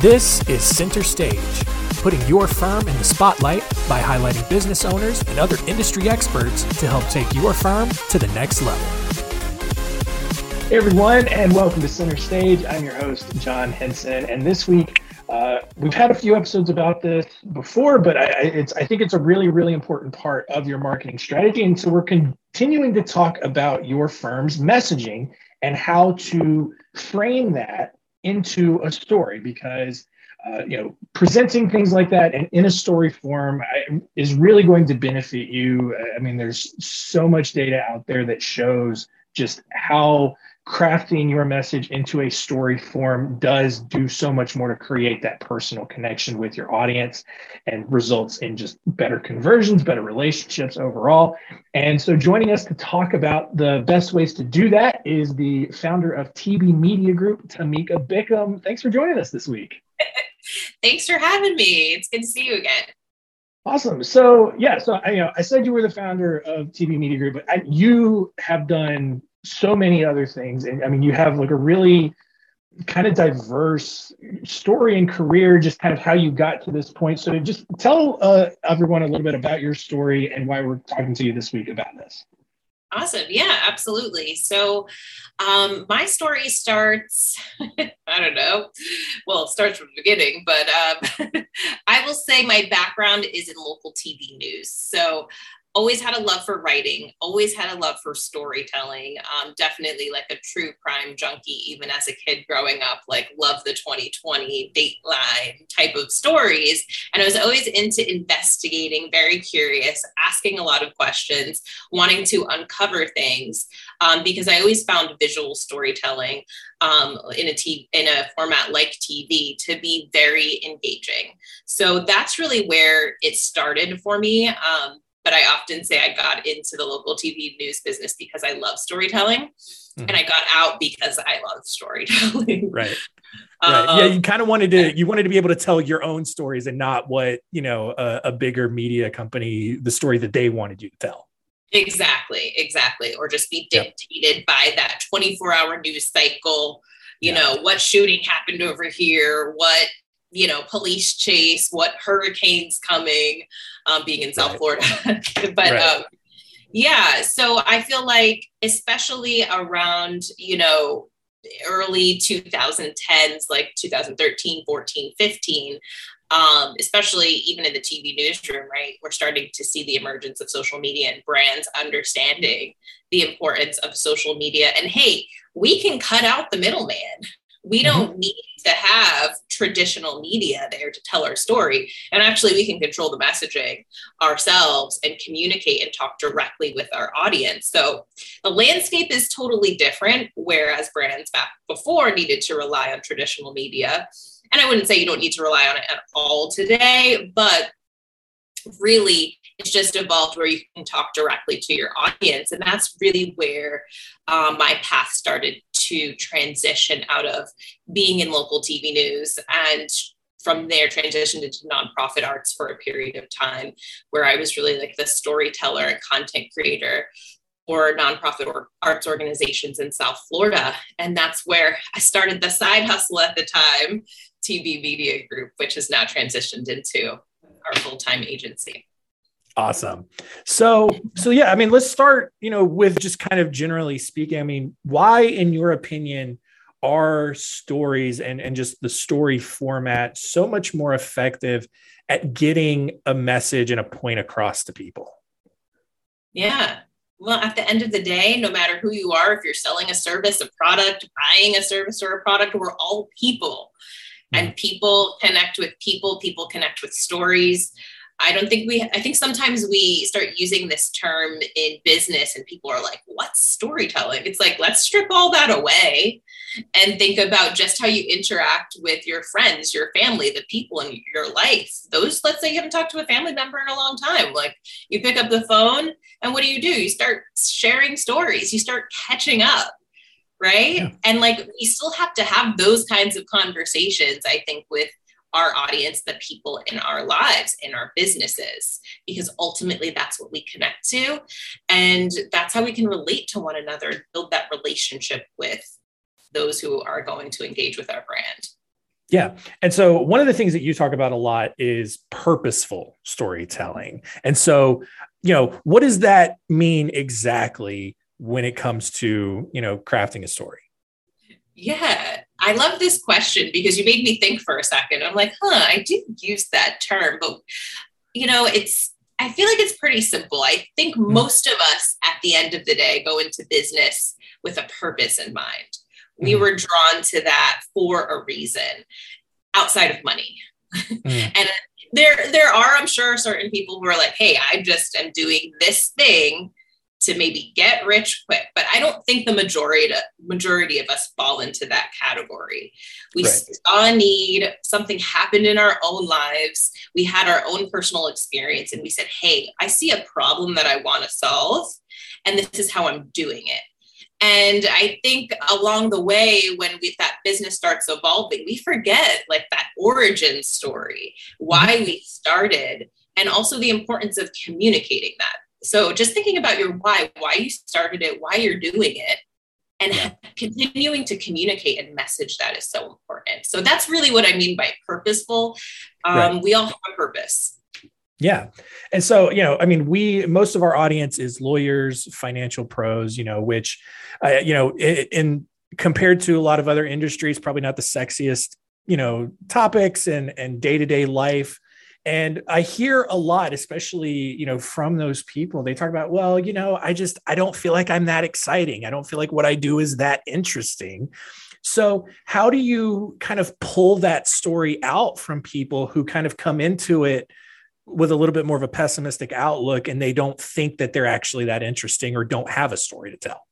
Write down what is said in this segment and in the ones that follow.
This is Center Stage, putting your firm in the spotlight by highlighting business owners and other industry experts to help take your firm to the next level. Hey everyone, and welcome to Center Stage. I'm your host, John Henson, and this week uh, we've had a few episodes about this before, but I, I think it's a really really important part of your marketing strategy, and so we're continuing to talk about your firm's messaging and how to frame that into a story because uh, you know presenting things like that and in a story form I, is really going to benefit you. I mean there's so much data out there that shows just how crafting your message into a story form does do so much more to create that personal connection with your audience and results in just better conversions, better relationships overall. And so, joining us to talk about the best ways to do that is the founder of TB Media Group, Tamika Bickham. Thanks for joining us this week. Thanks for having me. It's good to see you again. Awesome. So yeah, so I, you know, I said you were the founder of TB Media Group, but I, you have done so many other things. And I mean, you have like a really kind of diverse story and career, just kind of how you got to this point. So just tell uh, everyone a little bit about your story and why we're talking to you this week about this. Awesome. Yeah, absolutely. So, um, my story starts, I don't know, well, it starts from the beginning, but um, I will say my background is in local TV news. So, always had a love for writing, always had a love for storytelling. Um, definitely like a true crime junkie, even as a kid growing up, like love the 20/20 Dateline type of stories. And I was always into investigating, very curious, asking a lot of questions, wanting to uncover things um, because I always found visual storytelling um, in a t- in a format like TV to be very engaging. So that's really where it started for me. Um, but I often say I got into the local TV news business because I love storytelling mm-hmm. and I got out because I love storytelling. Right. Right. Um, yeah, you kind of wanted to you wanted to be able to tell your own stories and not what, you know, a, a bigger media company the story that they wanted you to tell. Exactly, exactly. Or just be dictated yep. by that 24-hour news cycle. You know, what shooting happened over here, what you know, police chase, what hurricanes coming, um, being in South right. Florida. but right. um, yeah, so I feel like, especially around, you know, early 2010s, like 2013, 14, 15, um, especially even in the TV newsroom, right? We're starting to see the emergence of social media and brands understanding the importance of social media. And hey, we can cut out the middleman. We mm-hmm. don't need to have traditional media there to tell our story. And actually, we can control the messaging ourselves and communicate and talk directly with our audience. So the landscape is totally different, whereas brands back before needed to rely on traditional media. And I wouldn't say you don't need to rely on it at all today, but really it's just evolved where you can talk directly to your audience and that's really where um, my path started to transition out of being in local TV news and from there transitioned into nonprofit arts for a period of time where I was really like the storyteller and content creator for nonprofit or arts organizations in South Florida. And that's where I started the side hustle at the time, TB Media Group, which has now transitioned into our full-time agency. Awesome. So, so yeah, I mean, let's start, you know, with just kind of generally speaking. I mean, why, in your opinion, are stories and, and just the story format so much more effective at getting a message and a point across to people? Yeah. Well, at the end of the day, no matter who you are, if you're selling a service, a product, buying a service or a product, we're all people. And mm. people connect with people, people connect with stories. I don't think we, I think sometimes we start using this term in business and people are like, what's storytelling? It's like, let's strip all that away and think about just how you interact with your friends, your family, the people in your life. Those, let's say you haven't talked to a family member in a long time. Like you pick up the phone and what do you do? You start sharing stories, you start catching up right yeah. and like we still have to have those kinds of conversations i think with our audience, the people in our lives, in our businesses, because ultimately that's what we connect to. And that's how we can relate to one another, build that relationship with those who are going to engage with our brand. Yeah. And so one of the things that you talk about a lot is purposeful storytelling. And so, you know, what does that mean exactly when it comes to, you know, crafting a story? Yeah, I love this question because you made me think for a second. I'm like, huh, I do use that term, but you know, it's I feel like it's pretty simple. I think mm-hmm. most of us at the end of the day go into business with a purpose in mind. We mm. were drawn to that for a reason outside of money. Mm. and there there are I'm sure certain people who are like, "Hey, I just am doing this thing to maybe get rich quick." But I don't think the majority majority of us fall into that category. We right. saw a need, something happened in our own lives. We had our own personal experience and we said, "Hey, I see a problem that I want to solve." And this is how I'm doing it. And I think along the way, when we, that business starts evolving, we forget like that origin story, why mm-hmm. we started, and also the importance of communicating that. So just thinking about your why, why you started it, why you're doing it, and yeah. continuing to communicate and message that is so important. So that's really what I mean by purposeful. Um, right. We all have a purpose. Yeah. And so, you know, I mean, we, most of our audience is lawyers, financial pros, you know, which, uh, you know, in, in compared to a lot of other industries, probably not the sexiest, you know, topics and, and day-to-day life. And I hear a lot, especially, you know, from those people, they talk about, well, you know, I just, I don't feel like I'm that exciting. I don't feel like what I do is that interesting. So, how do you kind of pull that story out from people who kind of come into it with a little bit more of a pessimistic outlook and they don't think that they're actually that interesting or don't have a story to tell.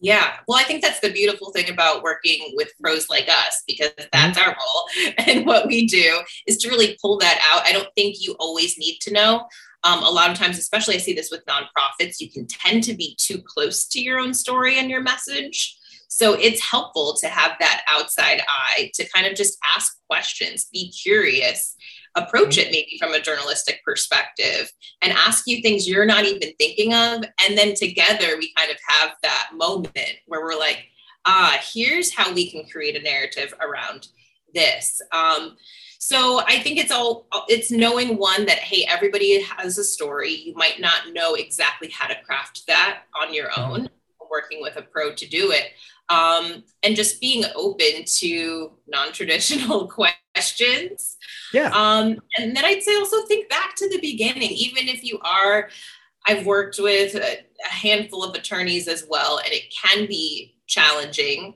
Yeah. Well, I think that's the beautiful thing about working with pros like us because that's mm-hmm. our role. And what we do is to really pull that out. I don't think you always need to know. Um, a lot of times, especially I see this with nonprofits, you can tend to be too close to your own story and your message. So it's helpful to have that outside eye to kind of just ask questions, be curious, approach mm-hmm. it maybe from a journalistic perspective and ask you things you're not even thinking of. And then together we kind of have that moment where we're like, ah, here's how we can create a narrative around this. Um, so I think it's all it's knowing one that hey, everybody has a story. You might not know exactly how to craft that on your mm-hmm. own, working with a pro to do it um, and just being open to non-traditional questions. Yeah. Um, and then i'd say also think back to the beginning even if you are i've worked with a, a handful of attorneys as well and it can be challenging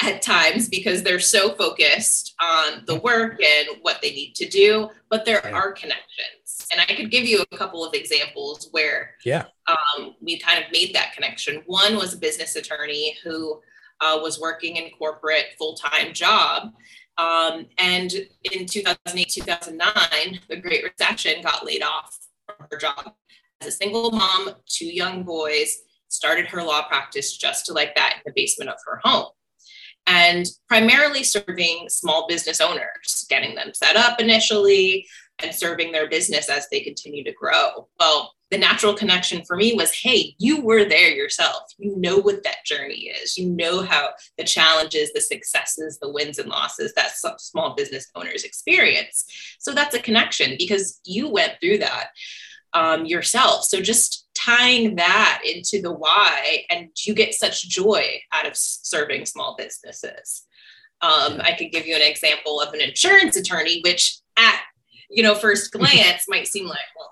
at times because they're so focused on the work and what they need to do but there are connections. And i could give you a couple of examples where yeah. um, we kind of made that connection. One was a business attorney who uh, was working in corporate full-time job. Um, and in 2008, 2009, the Great Recession got laid off from her job. As a single mom, two young boys, started her law practice just like that in the basement of her home. And primarily serving small business owners, getting them set up initially and serving their business as they continue to grow. Well, the natural connection for me was hey you were there yourself. You know what that journey is. You know how the challenges the successes the wins and losses that small business owners experience. So that's a connection because you went through that um, yourself. So just tying that into the why and you get such joy out of serving small businesses. Um, i could give you an example of an insurance attorney which at you know first glance might seem like well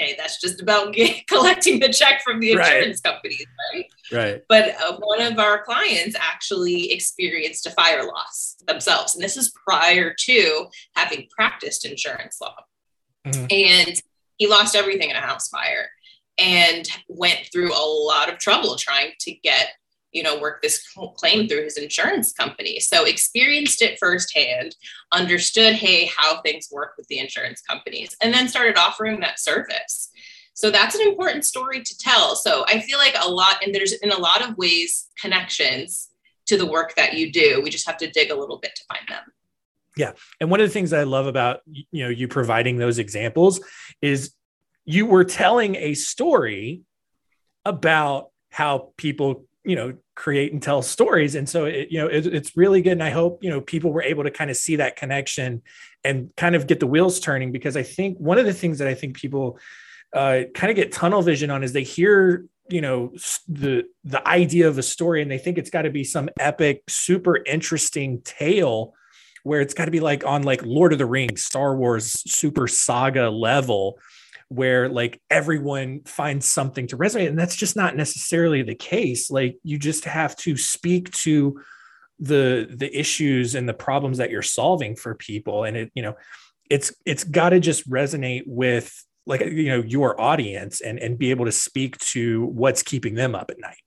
okay, that's just about get, collecting the check from the insurance right. companies, right? Right. But uh, one of our clients actually experienced a fire loss themselves. And this is prior to having practiced insurance law. Mm-hmm. And he lost everything in a house fire and went through a lot of trouble trying to get you know, work this claim through his insurance company. So experienced it firsthand, understood, hey, how things work with the insurance companies, and then started offering that service. So that's an important story to tell. So I feel like a lot, and there's in a lot of ways connections to the work that you do. We just have to dig a little bit to find them. Yeah. And one of the things I love about you know you providing those examples is you were telling a story about how people you know create and tell stories. And so it, you know it, it's really good. And i hope you know people were able to kind of see that connection and kind of get the wheels turning because i think one of the things that i think people uh, kind of get tunnel vision on is they hear you know the the idea of a story and they think it's got to be some epic super interesting tale where it's got to be like on like lord of the rings star wars super saga level where like everyone finds something to resonate and that's just not necessarily the case. Like you just have to speak to the the issues and the problems that you're solving for people and it you know it's it's got to just resonate with like you know your audience and and be able to speak to what's keeping them up at night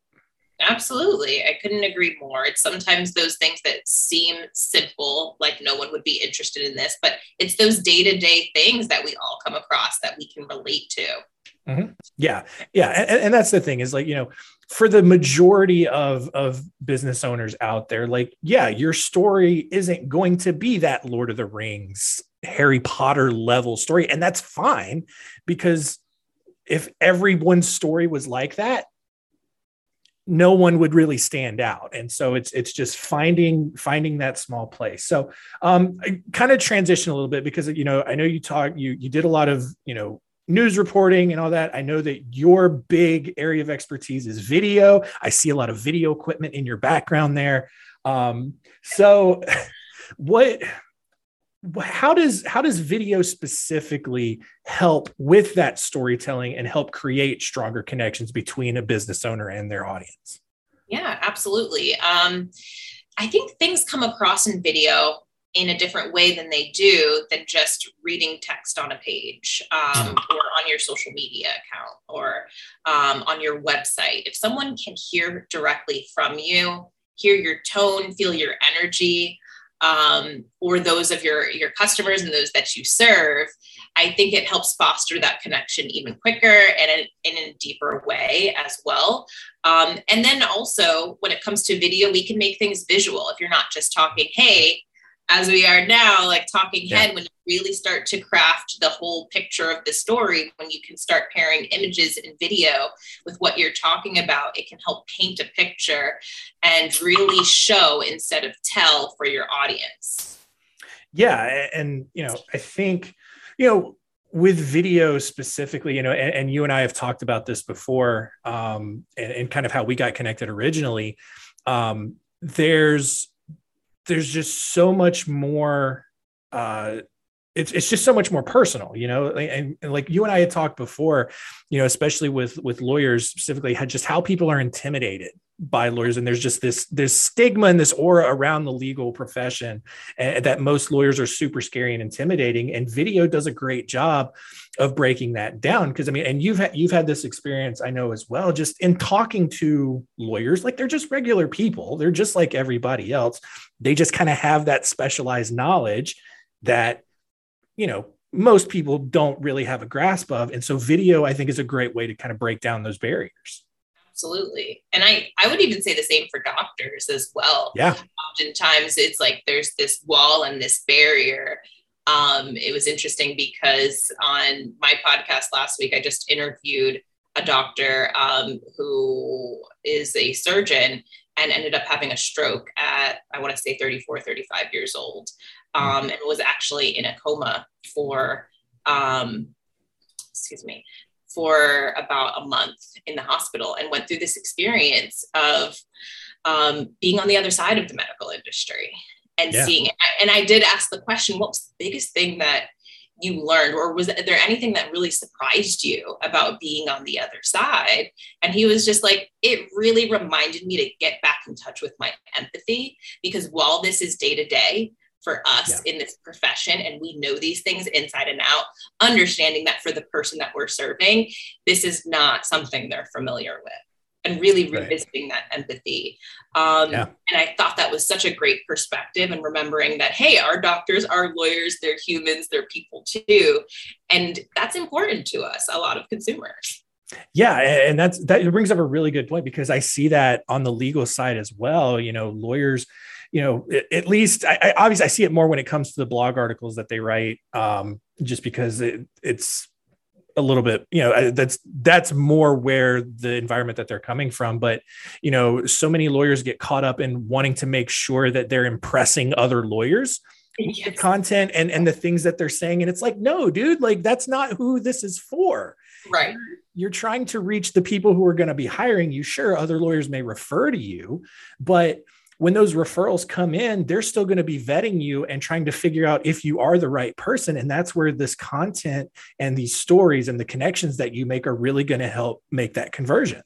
Absolutely. I couldn't agree more. It's sometimes those things that seem simple, like no one would be interested in this, but it's those day to day things that we all come across that we can relate to. Mm-hmm. Yeah. Yeah. And, and, that's the thing is like, you know, for the majority of, of business owners out there, like, yeah, your story isn't going to be that Lord of the Rings, Harry Potter level story. And that's fine because if everyone's story was like that, no one would really stand out. And so it's it's just finding finding that small place. So um kind of transition a little bit because you know i know you talk you you did a lot of you know news reporting and all that. I know that your big area of expertise is video. I see a lot of video equipment in your background there. Um so what how does how does video specifically help with that storytelling and help create stronger connections between a business owner and their audience? Yeah absolutely. Um, i think things come across in video in a different way than they do than just reading text on a page um, mm. or on your social media account or um, on your website. If someone can hear directly from you hear your tone feel your energy um, or those of your your customers and those that you serve i think it helps foster that connection even quicker and in, in a deeper way as well. Um, and then also when it comes to video we can make things visual. If you're not just talking hey as we are now, like talking yeah. head, when you really start to craft the whole picture of the story, when you can start pairing images and video with what you're talking about, it can help paint a picture and really show instead of tell for your audience. Yeah. And, you know, I think, you know, with video specifically, you know, and, and you and I have talked about this before, um, and, and kind of how we got connected originally. Um, there's there's just so much more uh it's it's just so much more personal, you know, and, and, like you and I had talked before, you know, especially with with lawyers specifically, had just how people are intimidated by lawyers, and there's just this this stigma and this aura around the legal profession uh, that most lawyers are super scary and intimidating. And video does a great job of breaking that down because I mean, and you've had you've had this experience, I know as well, just in talking to lawyers, like they're just regular people, they're just like everybody else. They just kind of have that specialized knowledge that you know most people don't really have a grasp of and so video i think is a great way to kind of break down those barriers absolutely. And i i would even say the same for doctors as well. Yeah. Oftentimes it's like there's this wall and this barrier. Um, it was interesting because on my podcast last week i just interviewed a doctor um, who is a surgeon and ended up having a stroke at i want to say 34 35 years old Mm-hmm. um, and was actually in a coma for, um, excuse me, for about a month in the hospital and went through this experience of um, being on the other side of the medical industry and yeah. seeing it. And I did ask the question, what was the biggest thing that you learned or was there anything that really surprised you about being on the other side and he was just like it really reminded me to get back in touch with my empathy because while this is day to day for us yeah. in this profession and we know these things inside and out understanding that for the person that we're serving this is not something they're familiar with and really revisiting right. that empathy um, yeah. and i thought that was such a great perspective and remembering that hey our doctors are lawyers they're humans they're people too and that's important to us a lot of consumers yeah, and that's that brings up a really good point because I see that on the legal side as well. You know, lawyers you know, at least I, I, obviously I see it more when it comes to the blog articles that they write, um, just because it, it's a little bit you know that's that's more where the environment that they're coming from. But you know so many lawyers get caught up in wanting to make sure that they're impressing other lawyers yes. the content and and the things that they're saying. And it's like no dude like that's not who this is for. Right. You're, you're trying to reach the people who are going to be hiring you. Sure other lawyers may refer to you but when those referrals come in, they're still going to be vetting you and trying to figure out if you are the right person. And that's where this content and these stories and the connections that you make are really going to help make that conversion.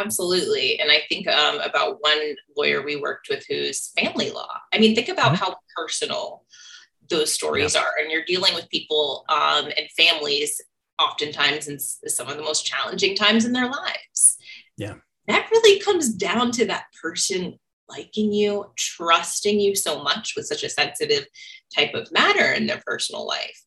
Absolutely. And I think um, about one lawyer we worked with who's family law. I mean, think about mm-hmm. how personal those stories yeah. are. And you're dealing with people um, and families oftentimes in some of the most challenging times in their lives. Yeah. That really comes down to that person liking you, trusting you so much with such a sensitive type of matter in their personal life.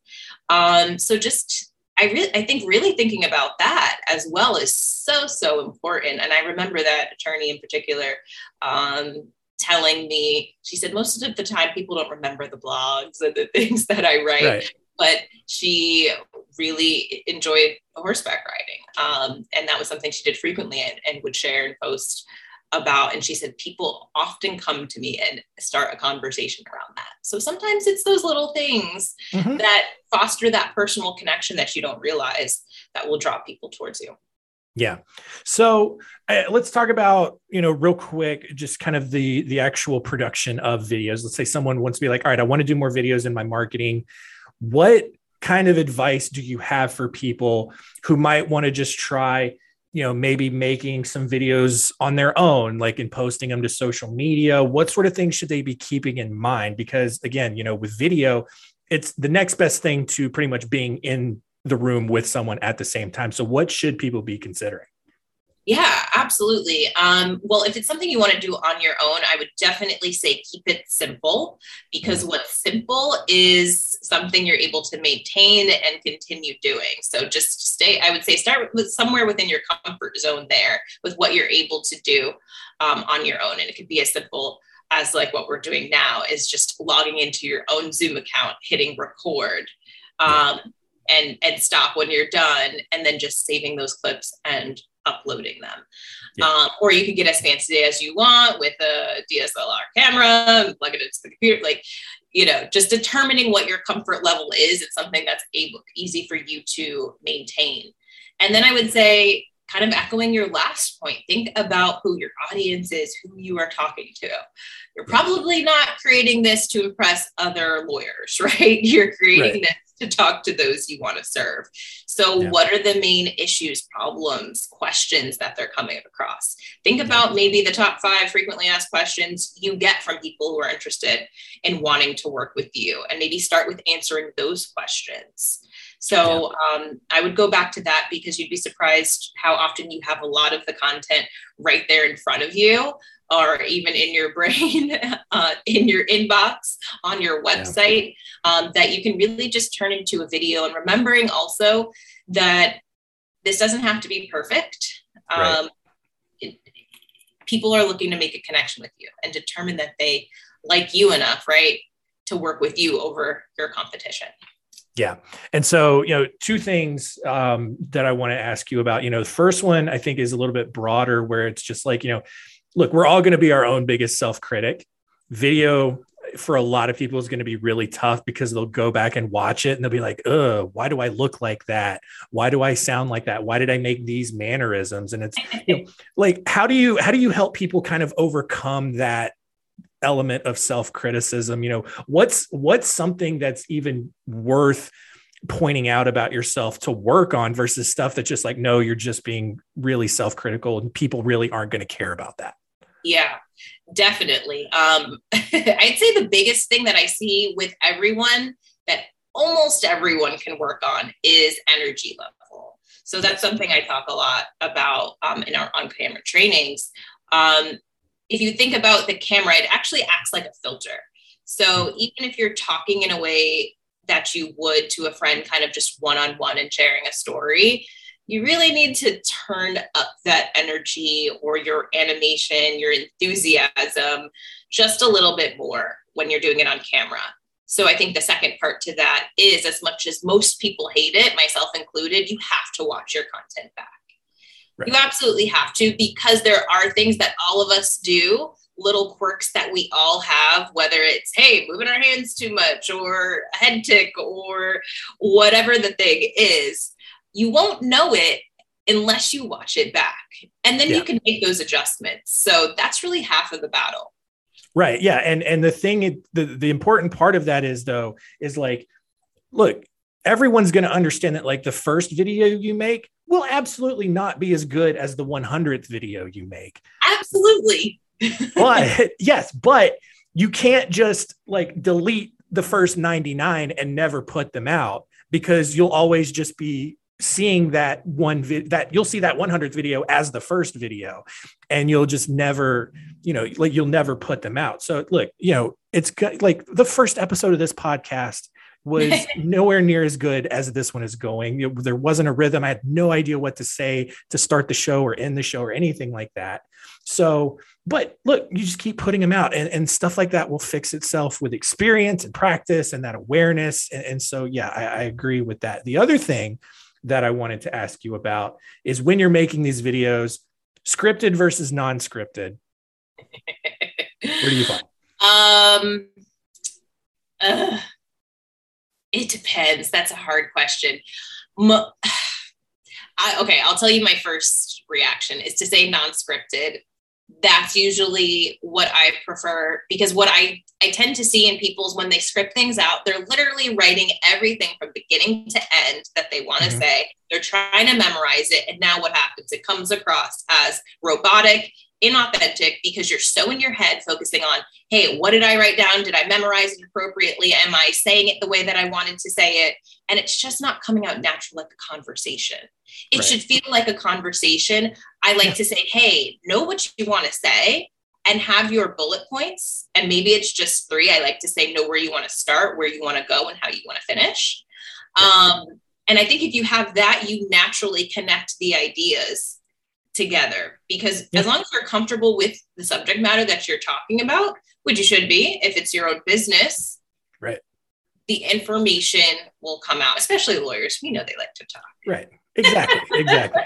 Um, so just I really I think really thinking about that as well is so so important. And I remember that attorney in particular um, telling me she said most of the time people don't remember the blogs and the things that I write. Right. But she really enjoyed horseback riding. Um, and that was something she did frequently and, and would share and post about and she said people often come to me and start a conversation around that. So sometimes it's those little things mm-hmm. that foster that personal connection that you don't realize that will draw people towards you. Yeah. So uh, let's talk about you know real quick just kind of the the actual production of videos. Let's say someone wants to be like all right i want to do more videos in my marketing. What kind of advice do you have for people who might want to just try you know maybe making some videos on their own like in posting them to social media what sort of things should they be keeping in mind because again you know with video it's the next best thing to pretty much being in the room with someone at the same time so what should people be considering yeah, absolutely. Um, well, if it's something you want to do on your own, I would definitely say keep it simple because mm-hmm. what's simple is something you're able to maintain and continue doing. So just stay, I would say, start with somewhere within your comfort zone there with what you're able to do um, on your own. And it could be as simple as like what we're doing now is just logging into your own Zoom account, hitting record. Um, and and stop when you're done and then just saving those clips and uploading them. Yeah. Um, or you can get as fancy as you want with a DSLR camera, plug it into the computer. Like, you know, just determining what your comfort level is. It's something that's able, easy for you to maintain. And then I would say, kind of echoing your last point, think about who your audience is, who you are talking to. You're probably not creating this to impress other lawyers, right? You're creating right. this to talk to those you want to serve. So, yeah. what are the main issues, problems, questions that they're coming across? Think about maybe the top five frequently asked questions you get from people who are interested in wanting to work with you, and maybe start with answering those questions. So um, I would go back to that because you'd be surprised how often you have a lot of the content right there in front of you or even in your brain, uh, in your inbox, on your website, um, that you can really just turn into a video. And remembering also that this doesn't have to be perfect. Right. Um, it, people are looking to make a connection with you and determine that they like you enough, right, to work with you over your competition. Yeah. And so, you know, two things um, that I want to ask you about. You know, the first one I think is a little bit broader, where it's just like, you know, look, we're all going to be our own biggest self critic. Video for a lot of people is going to be really tough because they'll go back and watch it and they'll be like, "Uh, why do I look like that? Why do I sound like that? Why did I make these mannerisms?" And it's you know, like, how do you how do you help people kind of overcome that element of self criticism? You know, what's what's something that's even worth pointing out about yourself to work on versus stuff that's just like, no, you're just being really self critical and people really aren't going to care about that. Yeah, definitely. Um, I'd say the biggest thing that I see with everyone that almost everyone can work on is energy level. So that's something I talk a lot about um, in our on camera trainings. Um, if you think about the camera, it actually acts like a filter. So hmm. even if you're talking in a way that you would to a friend, kind of just one on one and sharing a story, you really need to turn up that energy or your animation, your enthusiasm just a little bit more when you're doing it on camera. So I think the second part to that is as much as most people hate it, myself included, you have to watch your content back. Right. You absolutely have to because there are things that all of us do, little quirks that we all have, whether it's, hey, moving our hands too much or a head tick or whatever the thing is. You won't know it unless you watch it back. And then yeah. you can make those adjustments. So that's really half of the battle. Right. Yeah. And and the thing the the important part of that is though is like look, everyone's going to understand that like the first video you make will absolutely not be as good as the 100th video you make. Absolutely. but yes, but you can't just like delete the first 99 and never put them out because you'll always just be seeing that one vi- that you'll see that 100th video as the first video and you'll just never you know like you'll never put them out so look you know it's good like the first episode of this podcast was nowhere near as good as this one is going. Know, there wasn't a rhythm. I had no idea what to say to start the show or end the show or anything like that. So, but look, you just keep putting them out and, and stuff like that will fix itself with experience and practice and that awareness. And, and so, yeah, I, I agree with that. The other thing that I wanted to ask you about is when you're making these videos, scripted versus non scripted. Where do you find? Um, uh it depends. That's a hard question. Okay, I'll tell you my first reaction is to say non-scripted. That's usually what I prefer because what I I tend to see in people's when they script things out, they're literally writing everything from beginning to end that they want to mm-hmm. say. They're trying to memorize it, and now what happens? It comes across as robotic inauthentic because you're so in your head focusing on, hey, what did I write down? Did I memorize it appropriately? Am I saying it the way that I wanted to say it? And it's just not coming out natural like a conversation. It right. should feel like a conversation. I like yeah. to say, hey, know what you want to say and have your bullet points. And maybe it's just three. I like to say, know where you want to start, where you want to go, and how you want to finish. Um, and I think if you have that, you naturally connect the ideas together because yeah. as long as you're comfortable with the subject matter that you're talking about, which you should be if it's your own business, right? The information will come out, especially lawyers. We know they like to talk. Right. Exactly. Exactly.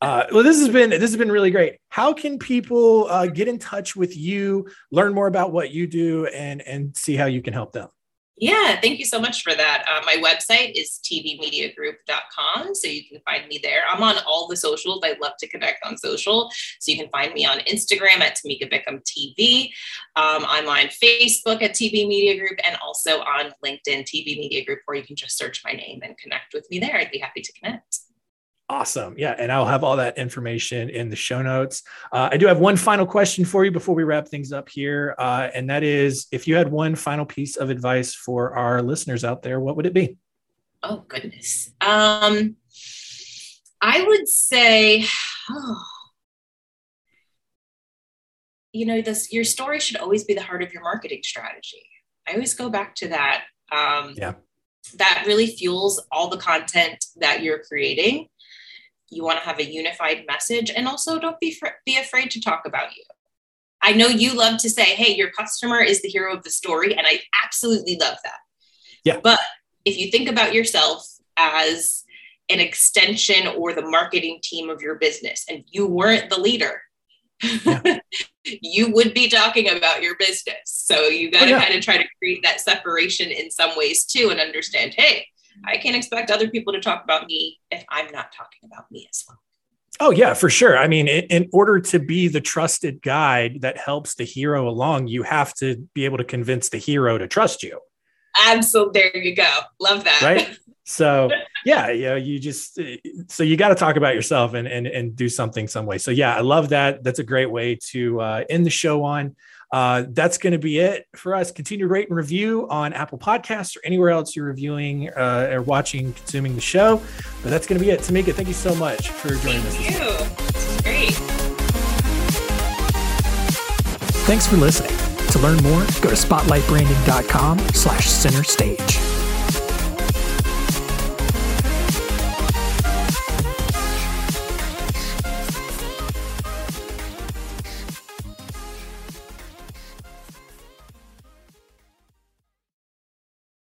uh, well, this has been this has been really great. How can people uh, get in touch with you, learn more about what you do, and and see how you can help them? Yeah, thank you so much for that. Uh, my website is tbmediagroup.com, so you can find me there. I'm on all the socials. I love to connect on social, so you can find me on Instagram at Tamika Bickham TV. Um, I'm on Facebook at TB Media Group, and also on LinkedIn TB Media Group, where you can just search my name and connect with me there. I'd be happy to connect. Awesome. Yeah. And I'll have all that information in the show notes. Uh, I do have one final question for you before we wrap things up here. Uh, and that is if you had one final piece of advice for our listeners out there, what would it be? Oh, goodness. Um, I would say, oh, you know, this your story should always be the heart of your marketing strategy. I always go back to that. Um, yeah. That really fuels all the content that you're creating you want to have a unified message and also don't be fr- be afraid to talk about you i know you love to say hey your customer is the hero of the story and i absolutely love that yeah but if you think about yourself as an extension or the marketing team of your business and you weren't the leader yeah. you would be talking about your business so you got to oh, yeah. kind of try to create that separation in some ways too and understand hey I can't expect other people to talk about me if I'm not talking about me as well. Oh yeah, for sure. I mean, in, order to be the trusted guide that helps the hero along, you have to be able to convince the hero to trust you. Absolutely. There you go. Love that. Right. So yeah, yeah, you just so you got to talk about yourself and and and do something some way. So yeah, I love that. That's a great way to uh, end the show on. Uh, that's going to be it for us. Continue to rate and review on Apple Podcasts or anywhere else you're reviewing uh, or watching, consuming the show. But that's going to be it. Tamika, thank you so much for joining thank us. Thank you. great. Thanks for listening. To learn more, go to spotlightbranding.com slash center stage.